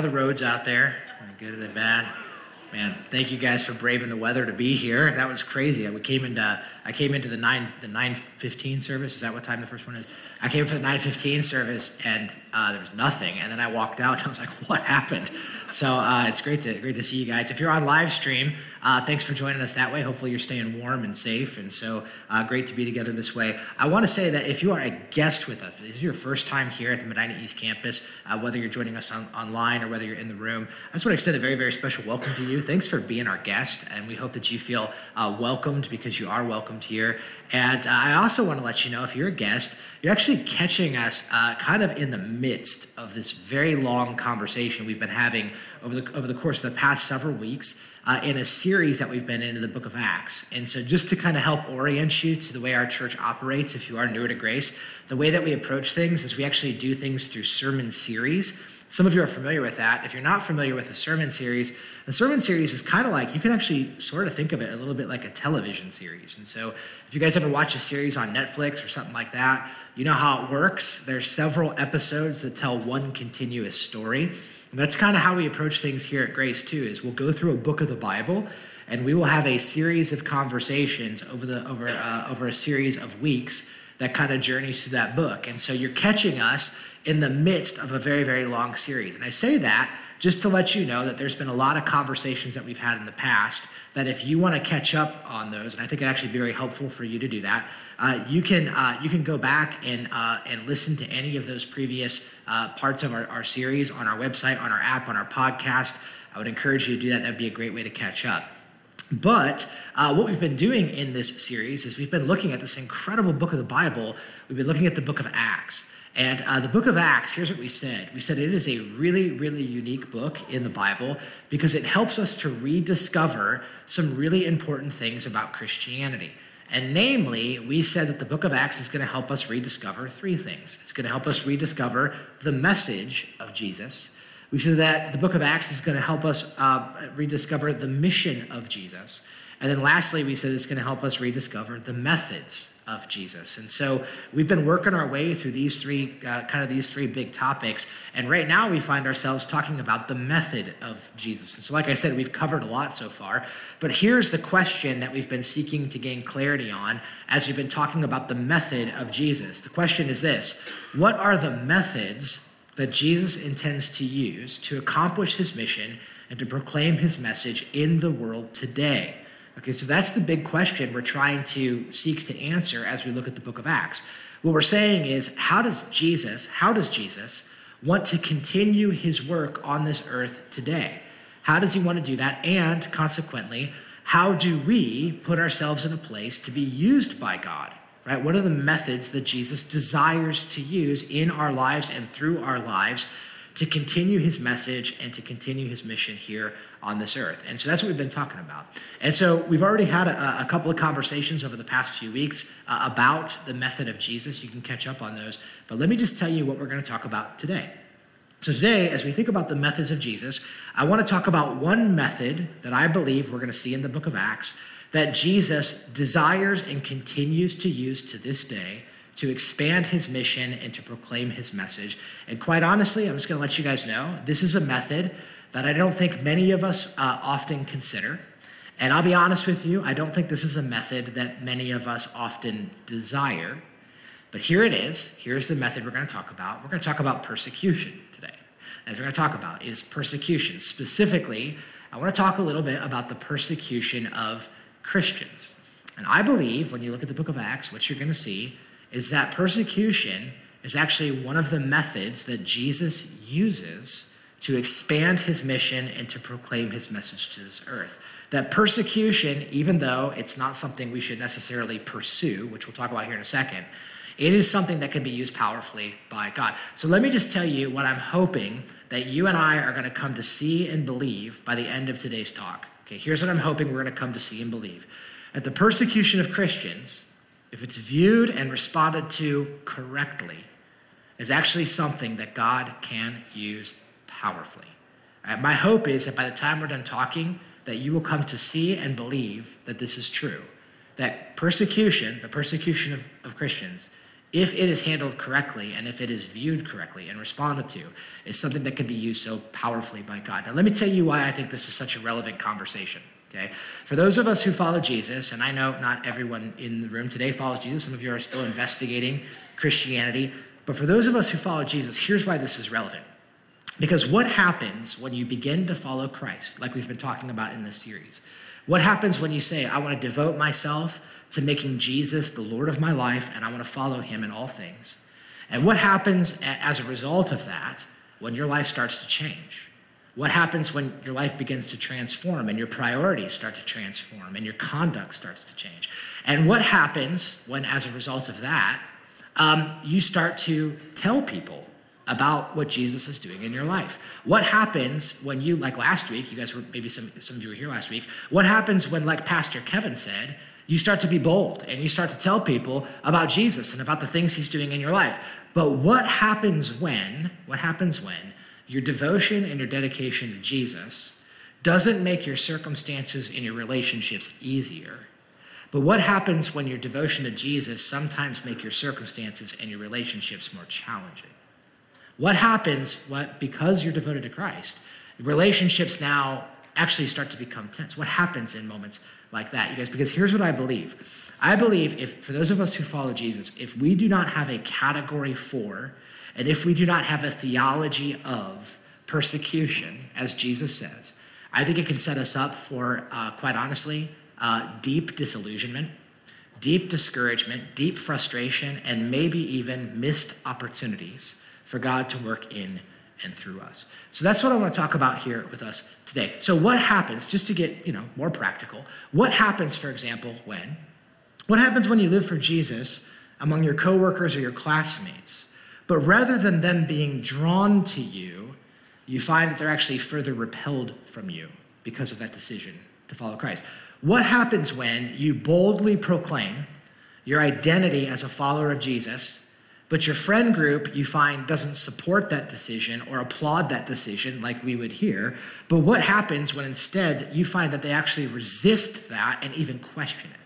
How the roads out there? Good or bad? Man, thank you guys for braving the weather to be here. That was crazy. We came into I came into the nine the nine fifteen service. Is that what time the first one is? I came for the nine fifteen service and uh, there was nothing. And then I walked out. And I was like, what happened? So uh, it's great to great to see you guys. If you're on live stream, uh, thanks for joining us that way. Hopefully you're staying warm and safe. And so uh, great to be together this way. I want to say that if you are a guest with us, this is your first time here at the Medina East Campus, uh, whether you're joining us on, online or whether you're in the room, I just want to extend a very very special welcome to you. Thanks for being our guest, and we hope that you feel uh, welcomed because you are welcomed here. And uh, I also want to let you know if you're a guest, you're actually catching us uh, kind of in the midst of this very long conversation we've been having over the, over the course of the past several weeks. Uh, in a series that we've been in in the book of Acts. And so, just to kind of help orient you to the way our church operates, if you are newer to grace, the way that we approach things is we actually do things through sermon series. Some of you are familiar with that. If you're not familiar with a sermon series, a sermon series is kind of like, you can actually sort of think of it a little bit like a television series. And so, if you guys ever watch a series on Netflix or something like that, you know how it works. There's several episodes that tell one continuous story. And that's kind of how we approach things here at Grace too. Is we'll go through a book of the Bible, and we will have a series of conversations over the over uh, over a series of weeks that kind of journeys through that book. And so you're catching us in the midst of a very very long series. And I say that just to let you know that there's been a lot of conversations that we've had in the past that if you want to catch up on those, and I think it'd actually be very helpful for you to do that, uh, you can uh, you can go back and uh, and listen to any of those previous uh, parts of our, our series on our website, on our app, on our podcast. I would encourage you to do that. That'd be a great way to catch up. But uh, what we've been doing in this series is we've been looking at this incredible book of the Bible. We've been looking at the book of Acts. And uh, the book of Acts, here's what we said. We said it is a really, really unique book in the Bible because it helps us to rediscover some really important things about Christianity. And namely, we said that the book of Acts is going to help us rediscover three things. It's going to help us rediscover the message of Jesus. We said that the book of Acts is going to help us uh, rediscover the mission of Jesus. And then lastly, we said it's going to help us rediscover the methods of Jesus. And so we've been working our way through these three, uh, kind of these three big topics. And right now we find ourselves talking about the method of Jesus. And so, like I said, we've covered a lot so far. But here's the question that we've been seeking to gain clarity on as we've been talking about the method of Jesus. The question is this What are the methods that Jesus intends to use to accomplish his mission and to proclaim his message in the world today? Okay, so that's the big question we're trying to seek to answer as we look at the book of Acts. What we're saying is, how does Jesus, how does Jesus want to continue his work on this earth today? How does he want to do that? And consequently, how do we put ourselves in a place to be used by God? Right? What are the methods that Jesus desires to use in our lives and through our lives to continue his message and to continue his mission here on this earth. And so that's what we've been talking about. And so we've already had a, a couple of conversations over the past few weeks uh, about the method of Jesus. You can catch up on those. But let me just tell you what we're going to talk about today. So, today, as we think about the methods of Jesus, I want to talk about one method that I believe we're going to see in the book of Acts that Jesus desires and continues to use to this day to expand his mission and to proclaim his message. And quite honestly, I'm just going to let you guys know this is a method that I don't think many of us uh, often consider. And I'll be honest with you, I don't think this is a method that many of us often desire. But here it is. Here's the method we're going to talk about. We're going to talk about persecution today. As we're going to talk about is persecution. Specifically, I want to talk a little bit about the persecution of Christians. And I believe when you look at the book of Acts, what you're going to see is that persecution is actually one of the methods that Jesus uses to expand his mission and to proclaim his message to this earth. That persecution, even though it's not something we should necessarily pursue, which we'll talk about here in a second, it is something that can be used powerfully by God. So let me just tell you what I'm hoping that you and I are going to come to see and believe by the end of today's talk. Okay, here's what I'm hoping we're going to come to see and believe. That the persecution of Christians, if it's viewed and responded to correctly, is actually something that God can use powerfully. Right, my hope is that by the time we're done talking, that you will come to see and believe that this is true. that persecution, the persecution of, of Christians, if it is handled correctly and if it is viewed correctly and responded to, is something that can be used so powerfully by God. Now, let me tell you why I think this is such a relevant conversation. Okay, for those of us who follow Jesus, and I know not everyone in the room today follows Jesus. Some of you are still investigating Christianity, but for those of us who follow Jesus, here's why this is relevant. Because what happens when you begin to follow Christ, like we've been talking about in this series? What happens when you say, I want to devote myself to making Jesus the Lord of my life and I want to follow him in all things? And what happens as a result of that when your life starts to change? What happens when your life begins to transform and your priorities start to transform and your conduct starts to change? And what happens when, as a result of that, um, you start to tell people about what Jesus is doing in your life. What happens when you, like last week, you guys were, maybe some, some of you were here last week, what happens when, like Pastor Kevin said, you start to be bold and you start to tell people about Jesus and about the things he's doing in your life. But what happens when, what happens when your devotion and your dedication to Jesus doesn't make your circumstances and your relationships easier. But what happens when your devotion to Jesus sometimes make your circumstances and your relationships more challenging? What happens what because you're devoted to Christ, relationships now actually start to become tense? What happens in moments like that, you guys? Because here's what I believe. I believe if for those of us who follow Jesus, if we do not have a category for and if we do not have a theology of persecution, as Jesus says, I think it can set us up for, uh, quite honestly, uh, deep disillusionment, deep discouragement, deep frustration, and maybe even missed opportunities for God to work in and through us. So that's what I want to talk about here with us today. So what happens, just to get, you know, more practical, what happens, for example, when? What happens when you live for Jesus among your coworkers or your classmates? But rather than them being drawn to you, you find that they're actually further repelled from you because of that decision to follow Christ. What happens when you boldly proclaim your identity as a follower of Jesus, but your friend group you find doesn't support that decision or applaud that decision like we would here? But what happens when instead you find that they actually resist that and even question it?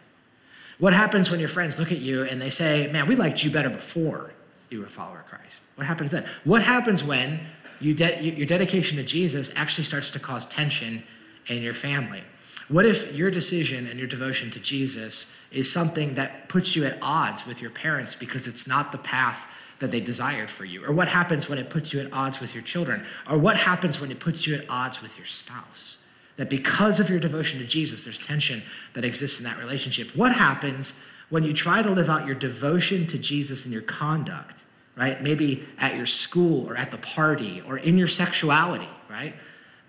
What happens when your friends look at you and they say, Man, we liked you better before you were a follower of Christ? What happens then? What happens when you de- your dedication to Jesus actually starts to cause tension in your family? What if your decision and your devotion to Jesus is something that puts you at odds with your parents because it's not the path that they desired for you? Or what happens when it puts you at odds with your children? Or what happens when it puts you at odds with your spouse? That because of your devotion to Jesus, there's tension that exists in that relationship. What happens when you try to live out your devotion to Jesus in your conduct right? Maybe at your school or at the party or in your sexuality, right?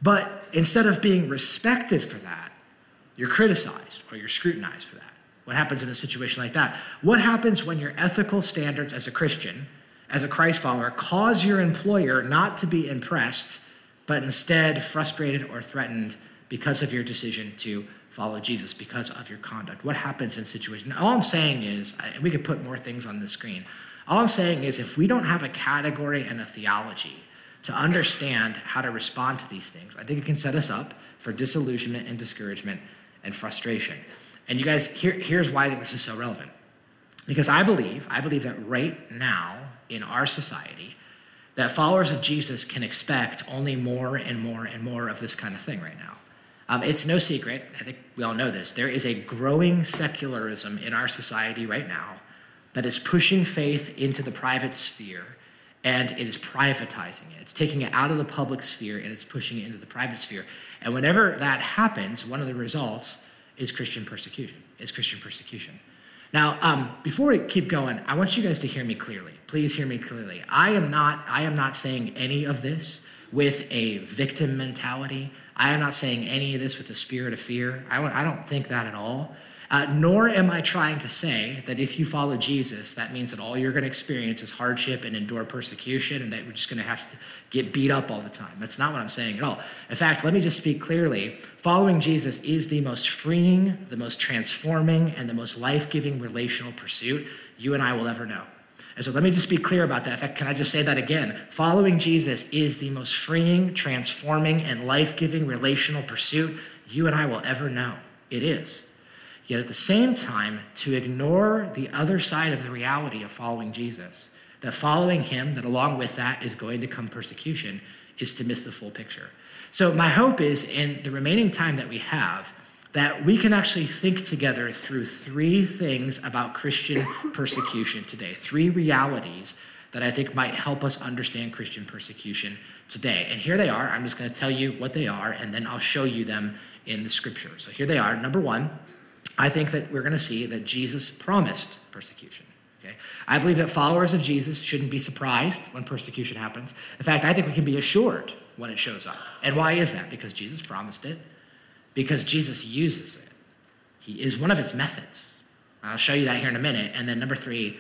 But instead of being respected for that, you're criticized or you're scrutinized for that. What happens in a situation like that? What happens when your ethical standards as a Christian, as a Christ follower, cause your employer not to be impressed, but instead frustrated or threatened because of your decision to follow Jesus, because of your conduct? What happens in situations? All I'm saying is, we could put more things on the screen. All I'm saying is if we don't have a category and a theology to understand how to respond to these things, I think it can set us up for disillusionment and discouragement and frustration. And you guys, here, here's why I think this is so relevant. Because I believe, I believe that right now in our society, that followers of Jesus can expect only more and more and more of this kind of thing right now. Um, it's no secret, I think we all know this, there is a growing secularism in our society right now that is pushing faith into the private sphere and it is privatizing it. It's taking it out of the public sphere and it's pushing it into the private sphere. And whenever that happens, one of the results is Christian persecution. Is Christian persecution. Now, um, before we keep going, I want you guys to hear me clearly. Please hear me clearly. I am not. I am not saying any of this with a victim mentality. I am not saying any of this with a spirit of fear. I, I don't think that at all. Uh, nor am I trying to say that if you follow Jesus, that means that all you're going to experience is hardship and endure persecution and that we're just going to have to get beat up all the time. That's not what I'm saying at all. In fact, let me just speak clearly. Following Jesus is the most freeing, the most transforming, and the most life giving relational pursuit you and I will ever know. And so let me just be clear about that. In fact, can I just say that again? Following Jesus is the most freeing, transforming, and life giving relational pursuit you and I will ever know. It is. Yet at the same time to ignore the other side of the reality of following Jesus. That following him, that along with that is going to come persecution, is to miss the full picture. So, my hope is in the remaining time that we have, that we can actually think together through three things about Christian persecution today, three realities that I think might help us understand Christian persecution today. And here they are. I'm just going to tell you what they are, and then I'll show you them in the scripture. So here they are. Number one, I think that we're going to see that Jesus promised persecution. Okay? I believe that followers of Jesus shouldn't be surprised when persecution happens. In fact, I think we can be assured when it shows up. And why is that? Because Jesus promised it, because Jesus uses it. He is one of his methods. I'll show you that here in a minute. And then number three,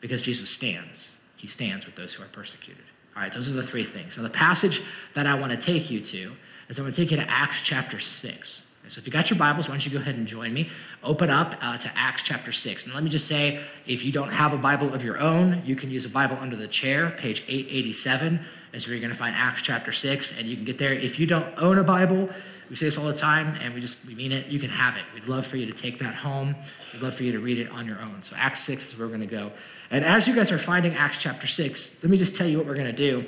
because Jesus stands. He stands with those who are persecuted. All right, those are the three things. Now, the passage that I want to take you to is I'm going to take you to Acts chapter 6. So if you got your Bibles, why don't you go ahead and join me? Open up uh, to Acts chapter 6. And let me just say, if you don't have a Bible of your own, you can use a Bible under the chair, page 887 is where you're going to find Acts chapter 6, and you can get there. If you don't own a Bible, we say this all the time, and we just we mean it, you can have it. We'd love for you to take that home. We'd love for you to read it on your own. So Acts 6 is where we're going to go. And as you guys are finding Acts chapter 6, let me just tell you what we're going to do.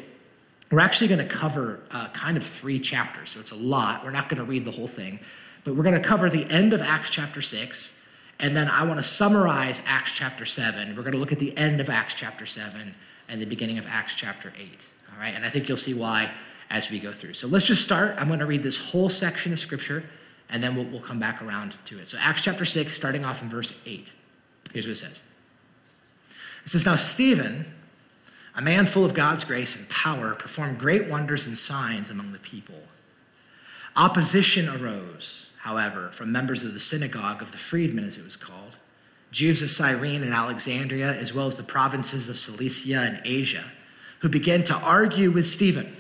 We're actually going to cover uh, kind of three chapters, so it's a lot. We're not going to read the whole thing, but we're going to cover the end of Acts chapter 6, and then I want to summarize Acts chapter 7. We're going to look at the end of Acts chapter 7 and the beginning of Acts chapter 8 All right, And I think you'll see why as we go through. So let's just start. I'm going to read this whole section of scripture, and then we'll, we'll come back around to it. So, Acts chapter 6, starting off in verse 8. Here's what it says It says, Now Stephen, a man full of God's grace and power, performed great wonders and signs among the people. Opposition arose, however, from members of the synagogue of the freedmen, as it was called, Jews of Cyrene and Alexandria, as well as the provinces of Cilicia and Asia who began to argue with Stephen,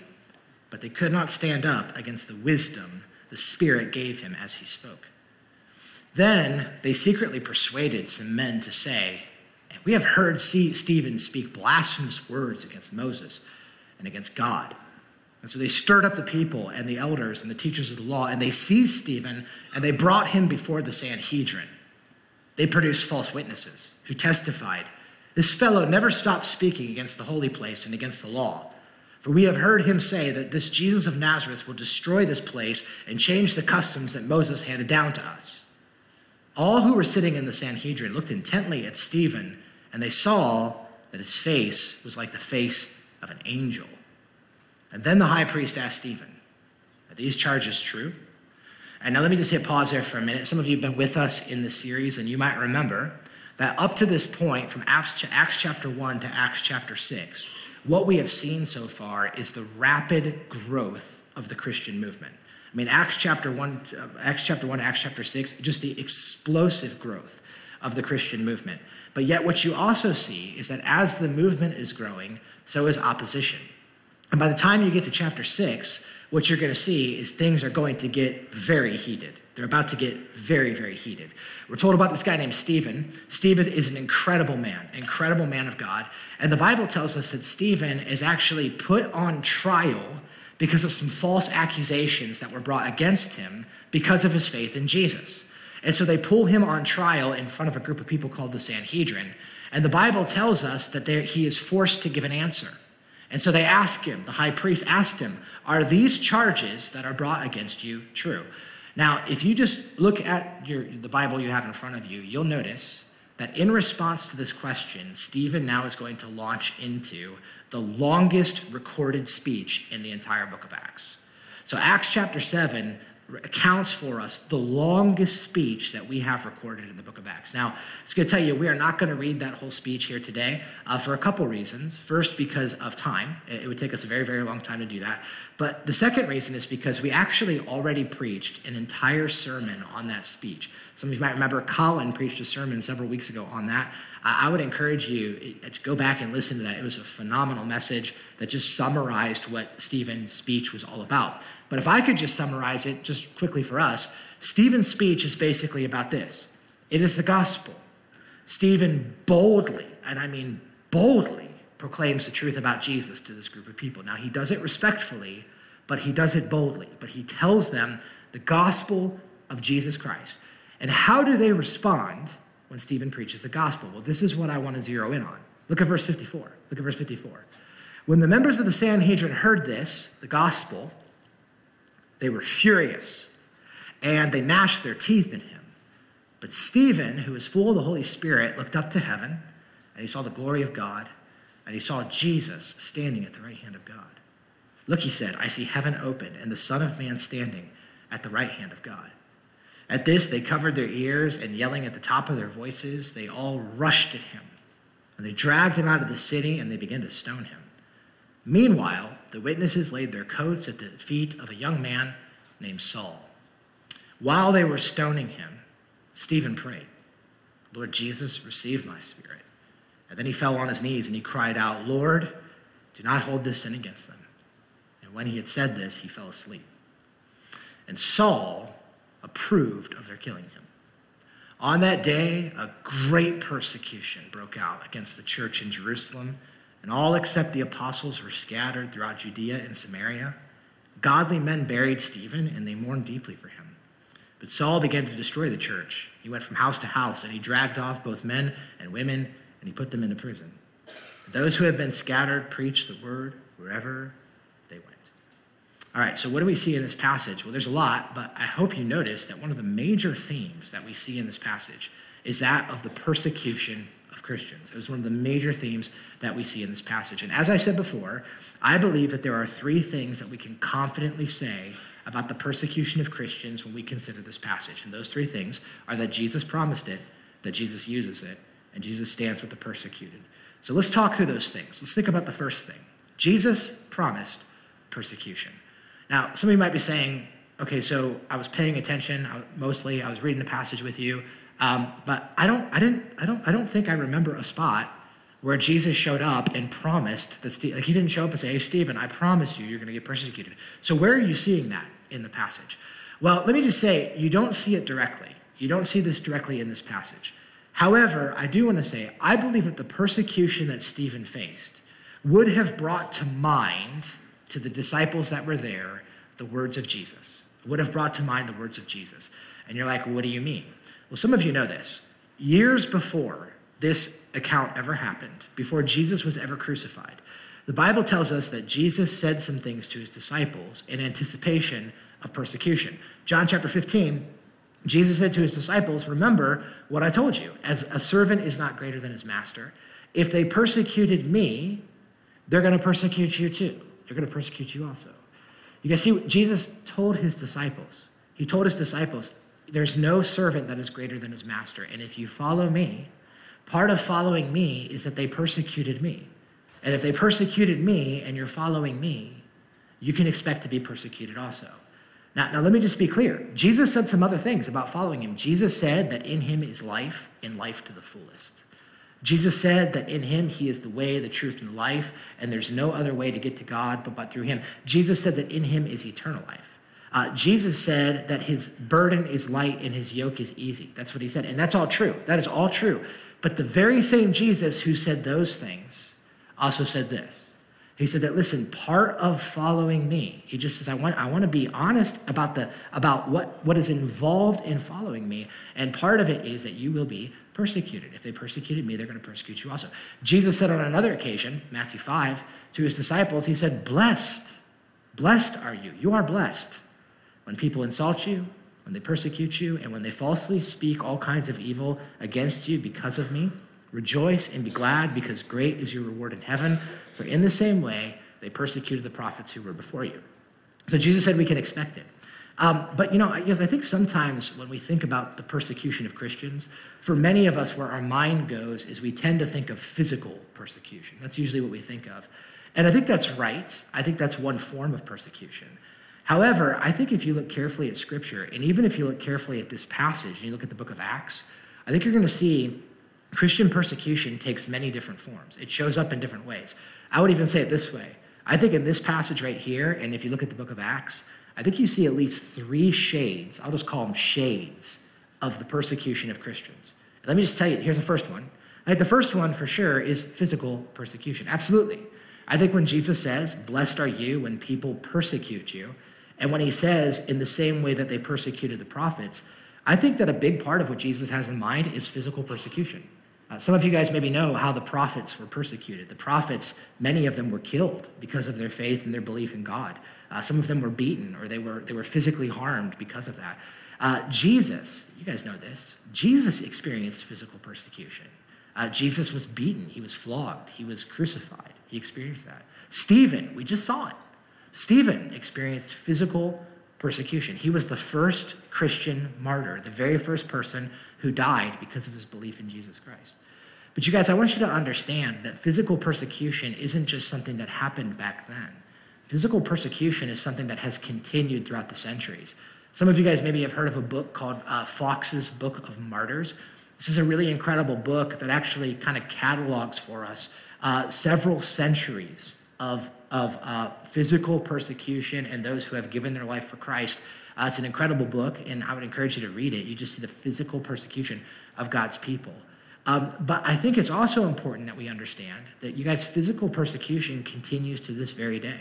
but they could not stand up against the wisdom the Spirit gave him as he spoke. Then they secretly persuaded some men to say, We have heard Stephen speak blasphemous words against Moses and against God. And so they stirred up the people and the elders and the teachers of the law, and they seized Stephen and they brought him before the Sanhedrin. They produced false witnesses who testified this fellow never stopped speaking against the holy place and against the law. For we have heard him say that this Jesus of Nazareth will destroy this place and change the customs that Moses handed down to us. All who were sitting in the Sanhedrin looked intently at Stephen, and they saw that his face was like the face of an angel. And then the high priest asked Stephen, Are these charges true? And now let me just hit pause there for a minute. Some of you have been with us in the series, and you might remember that up to this point, from Acts, chapter 1 to Acts chapter 6, what we have seen so far is the rapid growth of the Christian movement. I mean, Acts chapter 1, uh, Acts chapter 1 to Acts chapter 6, just the explosive growth of the Christian movement. But yet, what you also see is that as the movement is growing, so is opposition. And by the time you get to chapter 6, what you're going to see is things are going to get very heated. They're about to get very, very heated. We're told about this guy named Stephen. Stephen is an incredible man, incredible man of God. And the Bible tells us that Stephen is actually put on trial because of some false accusations that were brought against him because of his faith in Jesus. And so they pull him on trial in front of a group of people called the Sanhedrin. And the Bible tells us that he is forced to give an answer. And so they ask him, the high priest asked him, Are these charges that are brought against you true? Now, if you just look at your, the Bible you have in front of you, you'll notice that in response to this question, Stephen now is going to launch into the longest recorded speech in the entire book of Acts. So, Acts chapter 7 accounts for us the longest speech that we have recorded in the book of Acts. Now, it's going to tell you, we are not going to read that whole speech here today uh, for a couple reasons. First, because of time. It would take us a very, very long time to do that. But the second reason is because we actually already preached an entire sermon on that speech. Some of you might remember Colin preached a sermon several weeks ago on that. I would encourage you uh, to go back and listen to that. It was a phenomenal message that just summarized what Stephen's speech was all about. But if I could just summarize it just quickly for us, Stephen's speech is basically about this it is the gospel. Stephen boldly, and I mean boldly, proclaims the truth about Jesus to this group of people. Now, he does it respectfully, but he does it boldly. But he tells them the gospel of Jesus Christ. And how do they respond when Stephen preaches the gospel? Well, this is what I want to zero in on. Look at verse 54. Look at verse 54. When the members of the Sanhedrin heard this, the gospel, they were furious and they gnashed their teeth at him. But Stephen, who was full of the Holy Spirit, looked up to heaven and he saw the glory of God and he saw Jesus standing at the right hand of God. Look, he said, I see heaven open and the Son of Man standing at the right hand of God. At this, they covered their ears and yelling at the top of their voices, they all rushed at him. And they dragged him out of the city and they began to stone him. Meanwhile, the witnesses laid their coats at the feet of a young man named Saul. While they were stoning him, Stephen prayed, Lord Jesus, receive my spirit. And then he fell on his knees and he cried out, Lord, do not hold this sin against them. And when he had said this, he fell asleep. And Saul approved of their killing him. On that day, a great persecution broke out against the church in Jerusalem, and all except the apostles were scattered throughout Judea and Samaria. Godly men buried Stephen, and they mourned deeply for him. But Saul began to destroy the church. He went from house to house, and he dragged off both men and women, and he put them into prison. Those who had been scattered preached the word wherever they went. all right, so what do we see in this passage? Well, there's a lot, but I hope you notice that one of the major themes that we see in this passage is that of the persecution of Christians. It was one of the major themes that we see in this passage. And as I said before, I believe that there are three things that we can confidently say about the persecution of Christians when we consider this passage. And those three things are that Jesus promised it, that Jesus uses it, and Jesus stands with the persecuted. So let's talk through those things. Let's think about the first thing Jesus promised persecution. Now, some of you might be saying, okay, so I was paying attention mostly. I was reading the passage with you, um, but I don't, I didn't, I don't, I don't think I remember a spot where Jesus showed up and promised that Steve, like he didn't show up and say, "Hey, Stephen, I promise you, you're going to get persecuted." So where are you seeing that in the passage? Well, let me just say, you don't see it directly. You don't see this directly in this passage. However, I do want to say, I believe that the persecution that Stephen faced would have brought to mind to the disciples that were there the words of Jesus. Would have brought to mind the words of Jesus. And you're like, what do you mean? Well, some of you know this. Years before this account ever happened, before Jesus was ever crucified, the Bible tells us that Jesus said some things to his disciples in anticipation of persecution. John chapter 15, Jesus said to his disciples, Remember what I told you, as a servant is not greater than his master. If they persecuted me, they're going to persecute you too they're going to persecute you also. You can see, Jesus told his disciples, he told his disciples, there's no servant that is greater than his master. And if you follow me, part of following me is that they persecuted me. And if they persecuted me and you're following me, you can expect to be persecuted also. Now, now let me just be clear. Jesus said some other things about following him. Jesus said that in him is life, in life to the fullest. Jesus said that in him he is the way, the truth, and the life, and there's no other way to get to God but, but through him. Jesus said that in him is eternal life. Uh, Jesus said that his burden is light and his yoke is easy. That's what he said. And that's all true. That is all true. But the very same Jesus who said those things also said this. He said that listen, part of following me, he just says, I want, I want to be honest about the about what, what is involved in following me. And part of it is that you will be persecuted. If they persecuted me, they're going to persecute you also. Jesus said on another occasion, Matthew 5, to his disciples, he said, Blessed, blessed are you. You are blessed when people insult you, when they persecute you, and when they falsely speak all kinds of evil against you because of me. Rejoice and be glad, because great is your reward in heaven. For in the same way, they persecuted the prophets who were before you. So Jesus said we can expect it. Um, but you know, I, guess I think sometimes when we think about the persecution of Christians, for many of us, where our mind goes is we tend to think of physical persecution. That's usually what we think of. And I think that's right. I think that's one form of persecution. However, I think if you look carefully at Scripture, and even if you look carefully at this passage, and you look at the book of Acts, I think you're going to see Christian persecution takes many different forms. It shows up in different ways. I would even say it this way I think in this passage right here, and if you look at the book of Acts, I think you see at least three shades, I'll just call them shades, of the persecution of Christians. Let me just tell you, here's the first one. I think the first one for sure is physical persecution. Absolutely. I think when Jesus says, Blessed are you when people persecute you, and when he says, in the same way that they persecuted the prophets, I think that a big part of what Jesus has in mind is physical persecution. Uh, some of you guys maybe know how the prophets were persecuted. The prophets, many of them were killed because of their faith and their belief in God. Uh, some of them were beaten or they were, they were physically harmed because of that. Uh, Jesus, you guys know this, Jesus experienced physical persecution. Uh, Jesus was beaten, he was flogged, he was crucified. He experienced that. Stephen, we just saw it. Stephen experienced physical persecution. He was the first Christian martyr, the very first person who died because of his belief in Jesus Christ. But you guys, I want you to understand that physical persecution isn't just something that happened back then. Physical persecution is something that has continued throughout the centuries. Some of you guys maybe have heard of a book called uh, Foxe's Book of Martyrs. This is a really incredible book that actually kind of catalogs for us uh, several centuries of, of uh, physical persecution and those who have given their life for Christ. Uh, it's an incredible book, and I would encourage you to read it. You just see the physical persecution of God's people. Um, but I think it's also important that we understand that you guys' physical persecution continues to this very day.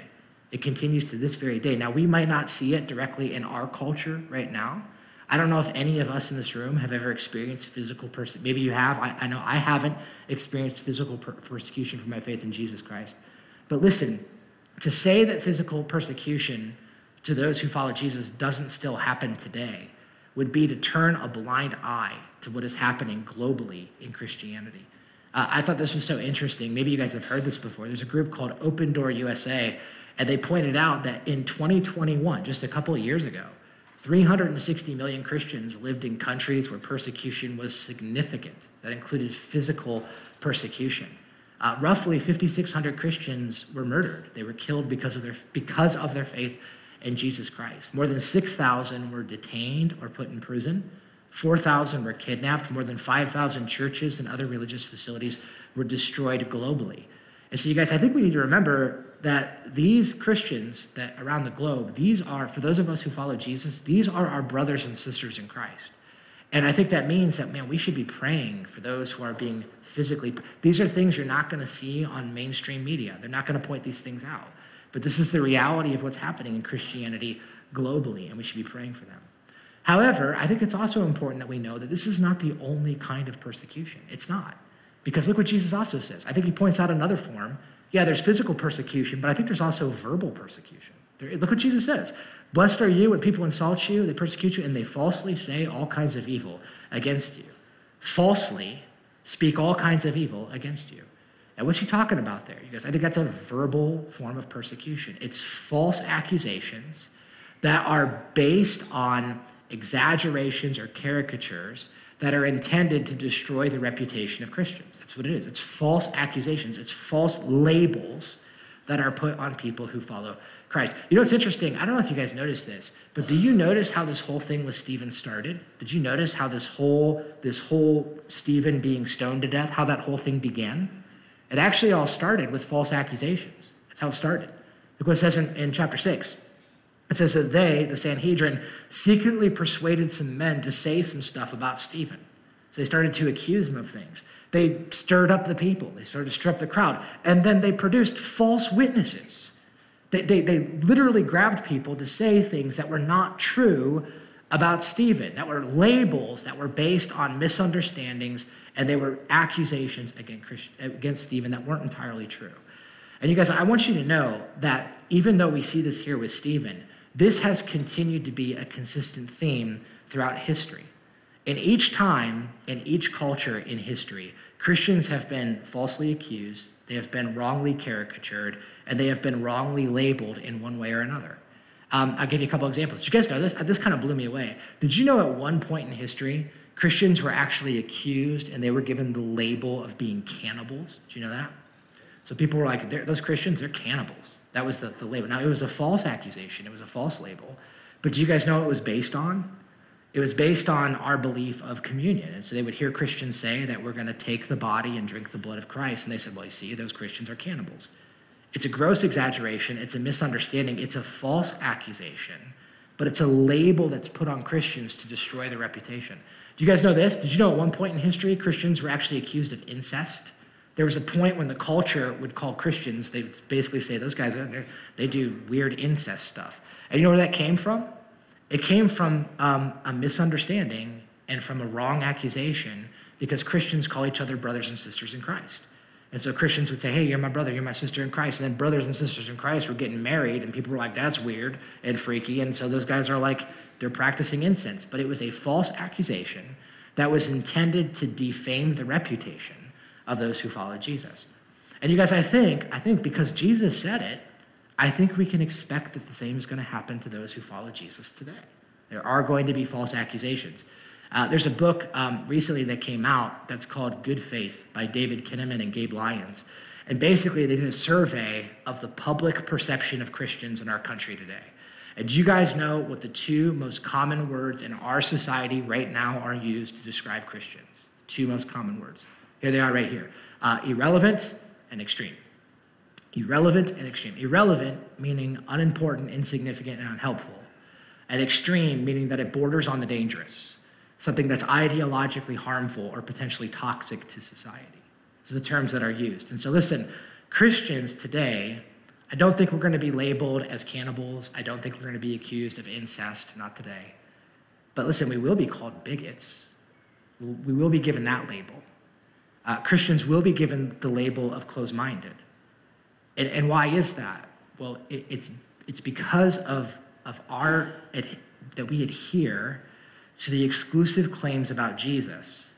It continues to this very day. Now, we might not see it directly in our culture right now. I don't know if any of us in this room have ever experienced physical persecution. Maybe you have. I, I, know I haven't experienced physical per- persecution for my faith in Jesus Christ. But listen, to say that physical persecution to those who follow Jesus doesn't still happen today would be to turn a blind eye to what is happening globally in Christianity. Uh, I thought this was so interesting. Maybe you guys have heard this before. There's a group called Open Door USA, and they pointed out that in 2021, just a couple of years ago, 360 million Christians lived in countries where persecution was significant. That included physical persecution. Uh, roughly 5,600 Christians were murdered. They were killed because of their, because of their faith in Jesus Christ. More than 6,000 were detained or put in prison. 4,000 were kidnapped. More than 5,000 churches and other religious facilities were destroyed globally. And so, you guys, I think we need to remember that these Christians that around the globe, these are, for those of us who follow Jesus, these are our brothers and sisters in Christ. And I think that means that, man, we should be praying for those who are being physically. These are things you're not going to see on mainstream media. They're not going to point these things out. But this is the reality of what's happening in Christianity globally, and we should be praying for them. However, I think it's also important that we know that this is not the only kind of persecution. It's not. Because look what Jesus also says. I think he points out another form. Yeah, there's physical persecution, but I think there's also verbal persecution. Look what Jesus says. Blessed are you when people insult you, they persecute you, and they falsely say all kinds of evil against you. Falsely speak all kinds of evil against you. And what's he talking about there? You guys, I think that's a verbal form of persecution. It's false accusations that are based on exaggerations or caricatures that are intended to destroy the reputation of Christians. That's what it is. It's false accusations, it's false labels that are put on people who follow Christ. You know what's interesting? I don't know if you guys noticed this, but do you notice how this whole thing with Stephen started? Did you notice how this whole this whole Stephen being stoned to death, how that whole thing began? It actually all started with false accusations. That's how it started. Look what it says in, in chapter 6. It says that they, the Sanhedrin, secretly persuaded some men to say some stuff about Stephen. So they started to accuse him of things. They stirred up the people, they started to stir up the crowd, and then they produced false witnesses they, they, they literally grabbed people to say things that were not true about Stephen, that were labels that were based on misunderstandings, and they were accusations against, against Stephen that weren't entirely true. And you guys, I want you to know that even though we see this here with Stephen, this has continued to be a consistent theme throughout history. In each time, in each culture in history, Christians have been falsely accused, they have been wrongly caricatured, and they have been wrongly labeled in one way or another. Um, I'll give you a couple examples. Did you guys know this? This kind of blew me away. Did you know at one point in history, Christians were actually accused and they were given the label of being cannibals? Did you know that? So people were like, those Christians, they're cannibals. That was the, the label. Now, it was a false accusation, it was a false label. But do you guys know what it was based on? It was based on our belief of communion. And so they would hear Christians say that we're going to take the body and drink the blood of Christ. And they said, well, you see, those Christians are cannibals. It's a gross exaggeration, it's a misunderstanding, it's a false accusation, but it's a label that's put on Christians to destroy their reputation. Do you guys know this? Did you know at one point in history, Christians were actually accused of incest? There was a point when the culture would call Christians, They'd basically say, those guys, they do weird incest stuff. And you know where that came from? It came from um, a misunderstanding and from a wrong accusation because Christians call each other brothers and sisters in Christ. And so Christians would say, Hey, you're my brother, you're my sister in Christ. And then brothers and sisters in Christ were getting married, and people were like, That's weird and freaky. And so those guys are like, They're practicing incense. But it was a false accusation that was intended to defame the reputation of those who follow Jesus. And you guys, I think, I think because Jesus said it, I think we can expect that the same is going to happen to those who follow Jesus today. There are going to be false accusations. Uh, there's a book um, recently that came out that's called Good Faith by David Kinnaman and Gabe Lyons. And basically, they did a survey of the public perception of Christians in our country today. And do you guys know what the two most common words in our society right now are used to describe Christians? Two most common words. Here they are right here uh, irrelevant and extreme. Irrelevant and extreme. Irrelevant meaning unimportant, insignificant, and unhelpful. And extreme meaning that it borders on the dangerous, something that's ideologically harmful or potentially toxic to society. These are the terms that are used. And so, listen, Christians today, I don't think we're going to be labeled as cannibals. I don't think we're going to be accused of incest, not today. But listen, we will be called bigots. We will be given that label. Uh, Christians will be given the label of closed minded. And, and why is that? Well, it, it's, it's because of, of our, that we adhere to the exclusive claims about Jesus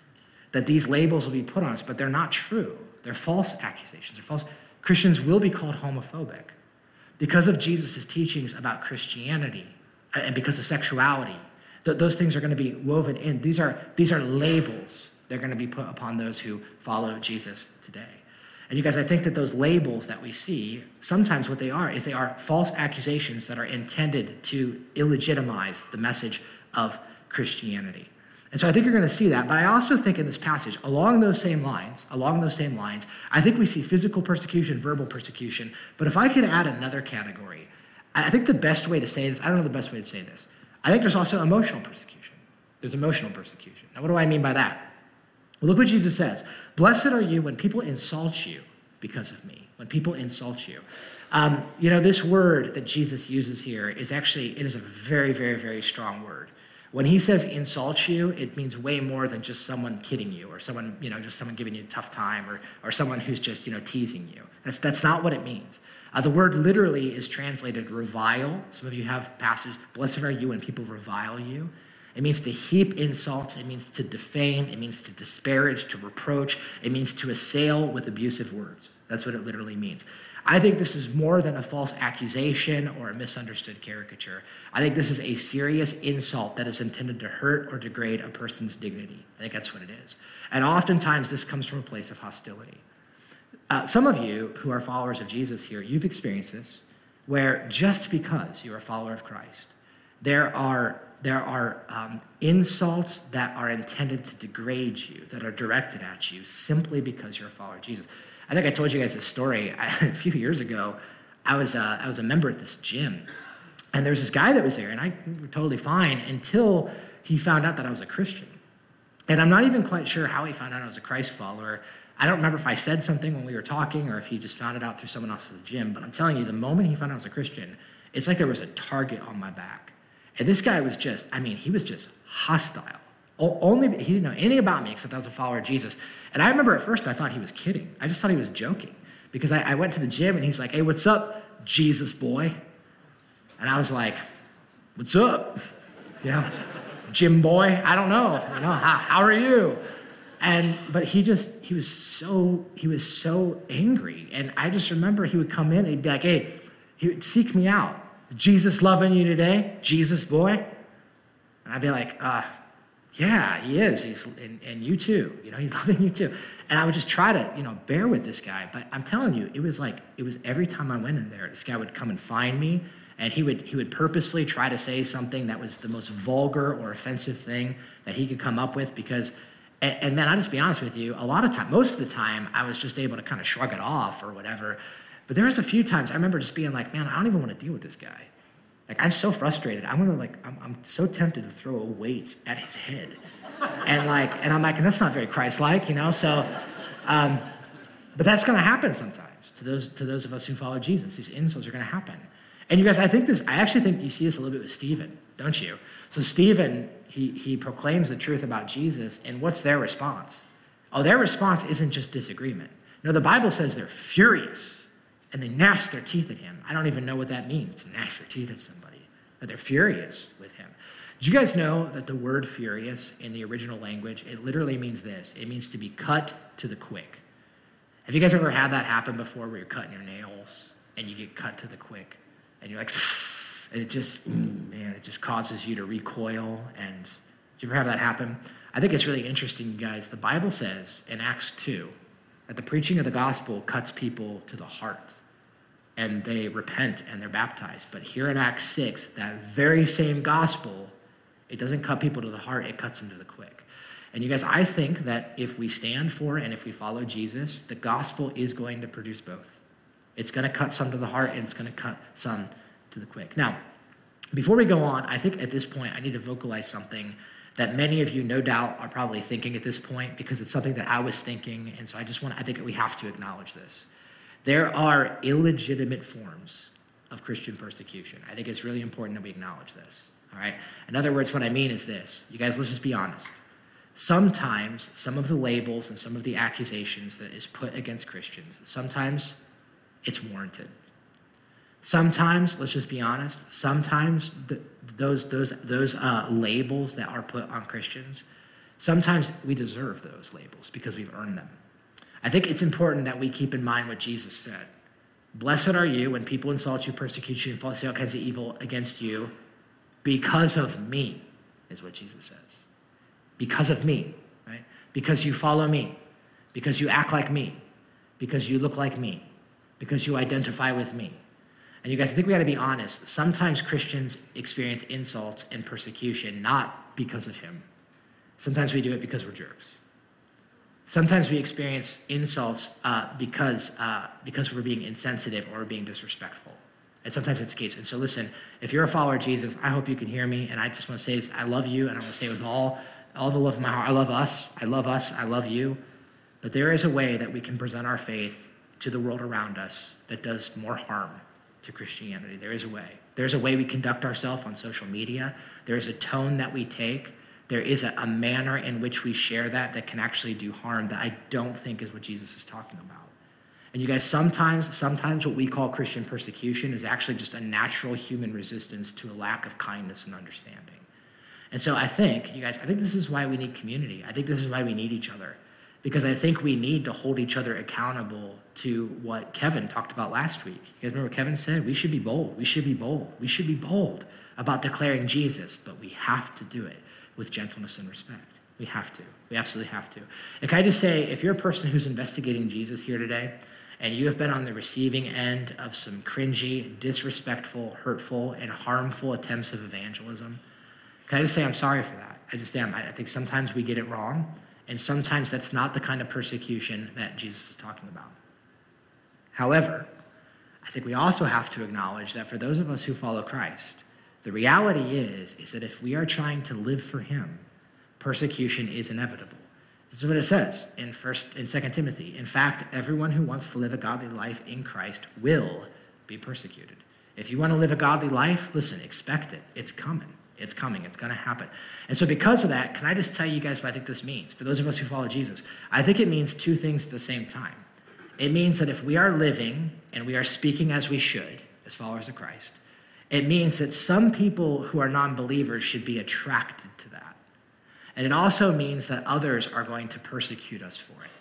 that these labels will be put on us, but they're not true. They're false accusations. They're false. Christians will be called homophobic because of Jesus' teachings about Christianity uh, and because of sexuality. Th- those things are going to be woven in. These are, these are labels they're going to be put upon those who follow Jesus today. And you guys, I think that those labels that we see, sometimes what they are is they are false accusations that are intended to illegitimize the message of Christianity. And so I think you're going to see that. But I also think in this passage, along those same lines, along those same lines, I think we see physical persecution, verbal persecution. But if I could add another category, I think the best way to say this, I don't know the best way to say this. I think there's also emotional persecution. There's emotional persecution. Now, what do I mean by that? Well, look what Jesus says Blessed are you when people insult you because of me, when people insult you. Um, you know, this word that Jesus uses here is actually, it is a very, very, very strong word. When he says insult you, it means way more than just someone kidding you or someone, you know, just someone giving you a tough time or, or someone who's just, you know, teasing you. That's, that's not what it means. Uh, the word literally is translated revile. Some of you have passages, blessed are you when people revile you. It means to heap insults. It means to defame. It means to disparage, to reproach. It means to assail with abusive words. That's what it literally means. I think this is more than a false accusation or a misunderstood caricature. I think this is a serious insult that is intended to hurt or degrade a person's dignity. I think that's what it is. And oftentimes, this comes from a place of hostility. Uh, some of you who are followers of Jesus here, you've experienced this, where just because you're a follower of Christ, there are there are um, insults that are intended to degrade you, that are directed at you simply because you're a follower of Jesus. I think I told you guys this story a few years ago. I was, uh, I was a member at this gym, and there was this guy that was there, and I was totally fine until he found out that I was a Christian. And I'm not even quite sure how he found out I was a Christ follower. I don't remember if I said something when we were talking or if he just found it out through someone else at the gym, but I'm telling you, the moment he found out I was a Christian, it's like there was a target on my back. And this guy was just, I mean, he was just hostile. Only he didn't know anything about me except I was a follower of Jesus. And I remember at first I thought he was kidding. I just thought he was joking because I, I went to the gym and he's like, "Hey, what's up, Jesus boy?" And I was like, "What's up?" You know, gym boy. I don't know. You know, how, how are you? And but he just he was so he was so angry. And I just remember he would come in and he'd be like, "Hey," he would seek me out. Jesus loving you today? Jesus boy? And I'd be like, uh, yeah, he is. He's and, and you too. You know, he's loving you too. And I would just try to, you know, bear with this guy. But I'm telling you, it was like it was every time I went in there, this guy would come and find me, and he would he would purposely try to say something that was the most vulgar or offensive thing that he could come up with because. And, and man, I'll just be honest with you. A lot of time, most of the time, I was just able to kind of shrug it off or whatever. But there was a few times I remember just being like, man, I don't even want to deal with this guy. Like I'm so frustrated. I'm gonna like I'm, I'm so tempted to throw a weight at his head, and like and I'm like and that's not very Christ-like, you know. So, um, but that's gonna happen sometimes to those to those of us who follow Jesus. These insults are gonna happen, And you guys, I think this, I actually think you see this a little bit with Stephen, don't you? So Stephen, he, he proclaims the truth about Jesus, and what's their response? Oh, their response isn't just disagreement. No, the Bible says they're furious and they gnash their teeth at him. I don't even know what that means to gnash your teeth at somebody, but they're furious with him. Do you guys know that the word furious in the original language, it literally means this it means to be cut to the quick. Have you guys ever had that happen before where you're cutting your nails and you get cut to the quick and you're like, and it just, man, it just causes you to recoil. And do you ever have that happen? I think it's really interesting, you guys. The Bible says in Acts 2 that the preaching of the gospel cuts people to the heart and they repent and they're baptized. But here in Acts 6, that very same gospel, it doesn't cut people to the heart, it cuts them to the quick. And you guys, I think that if we stand for and if we follow Jesus, the gospel is going to produce both. It's going to cut some to the heart and it's going to cut some to the quick. Now, before we go on, I think at this point I need to vocalize something that many of you, no doubt, are probably thinking at this point because it's something that I was thinking. And so I just want, I think we have to acknowledge this. There are illegitimate forms of Christian persecution. I think it's really important that we acknowledge this. All right? In other words, what I mean is this you guys, let's just be honest. Sometimes some of the labels and some of the accusations that is put against Christians, sometimes it's warranted. Sometimes, let's just be honest, sometimes the, those, those, those uh, labels that are put on Christians, sometimes we deserve those labels because we've earned them. I think it's important that we keep in mind what Jesus said. Blessed are you when people insult you, persecute you, and falsely all kinds of evil against you because of me, is what Jesus says. Because of me, right? Because you follow me, because you act like me, because you look like me, because you identify with me. And you guys, I think we got to be honest. Sometimes Christians experience insults and persecution not because of him. Sometimes we do it because we're jerks. Sometimes we experience insults uh, because, uh, because we're being insensitive or being disrespectful. And sometimes it's the case. And so, listen, if you're a follower of Jesus, I hope you can hear me. And I just want to say this I love you, and I want to say with all, all the love of my heart, I love us. I love us. I love you. But there is a way that we can present our faith to the world around us that does more harm to Christianity. There is a way. There's a way we conduct ourselves on social media. There is a tone that we take there is a, a manner in which we share that that can actually do harm that I don't think is what Jesus is talking about. And you guys, sometimes, sometimes what we call Christian persecution is actually just a natural human resistance to a lack of kindness and understanding. And so I think, you guys, I think this is why we need community. I think this is why we need each other. Because I think we need to hold each other accountable to what Kevin talked about last week. You guys remember what Kevin said? We should be bold. We should be bold. We should be bold about declaring Jesus, but we have to do it with gentleness and respect. We have to. We absolutely have to. And can I just say, if you're a person who's investigating Jesus here today, and you have been on the receiving end of some cringy, disrespectful, hurtful, and harmful attempts of evangelism, can I just say I'm sorry for that? I just am. I think sometimes we get it wrong, and sometimes that's not the kind of persecution that Jesus is talking about. However, I think we also have to acknowledge that for those of us who follow Christ, the reality is, is that if we are trying to live for him, persecution is inevitable. This is what it says in first in Second Timothy. In fact, everyone who wants to live a godly life in Christ will be persecuted. If you want to live a godly life, listen, expect it. It's coming. It's coming. It's going to happen. And so, because of that, can I just tell you guys what I think this means? For those of us who follow Jesus, I think it means two things at the same time. It means that if we are living and we are speaking as we should, as followers of Christ, it means that some people who are non believers should be attracted to that. And it also means that others are going to persecute us for it.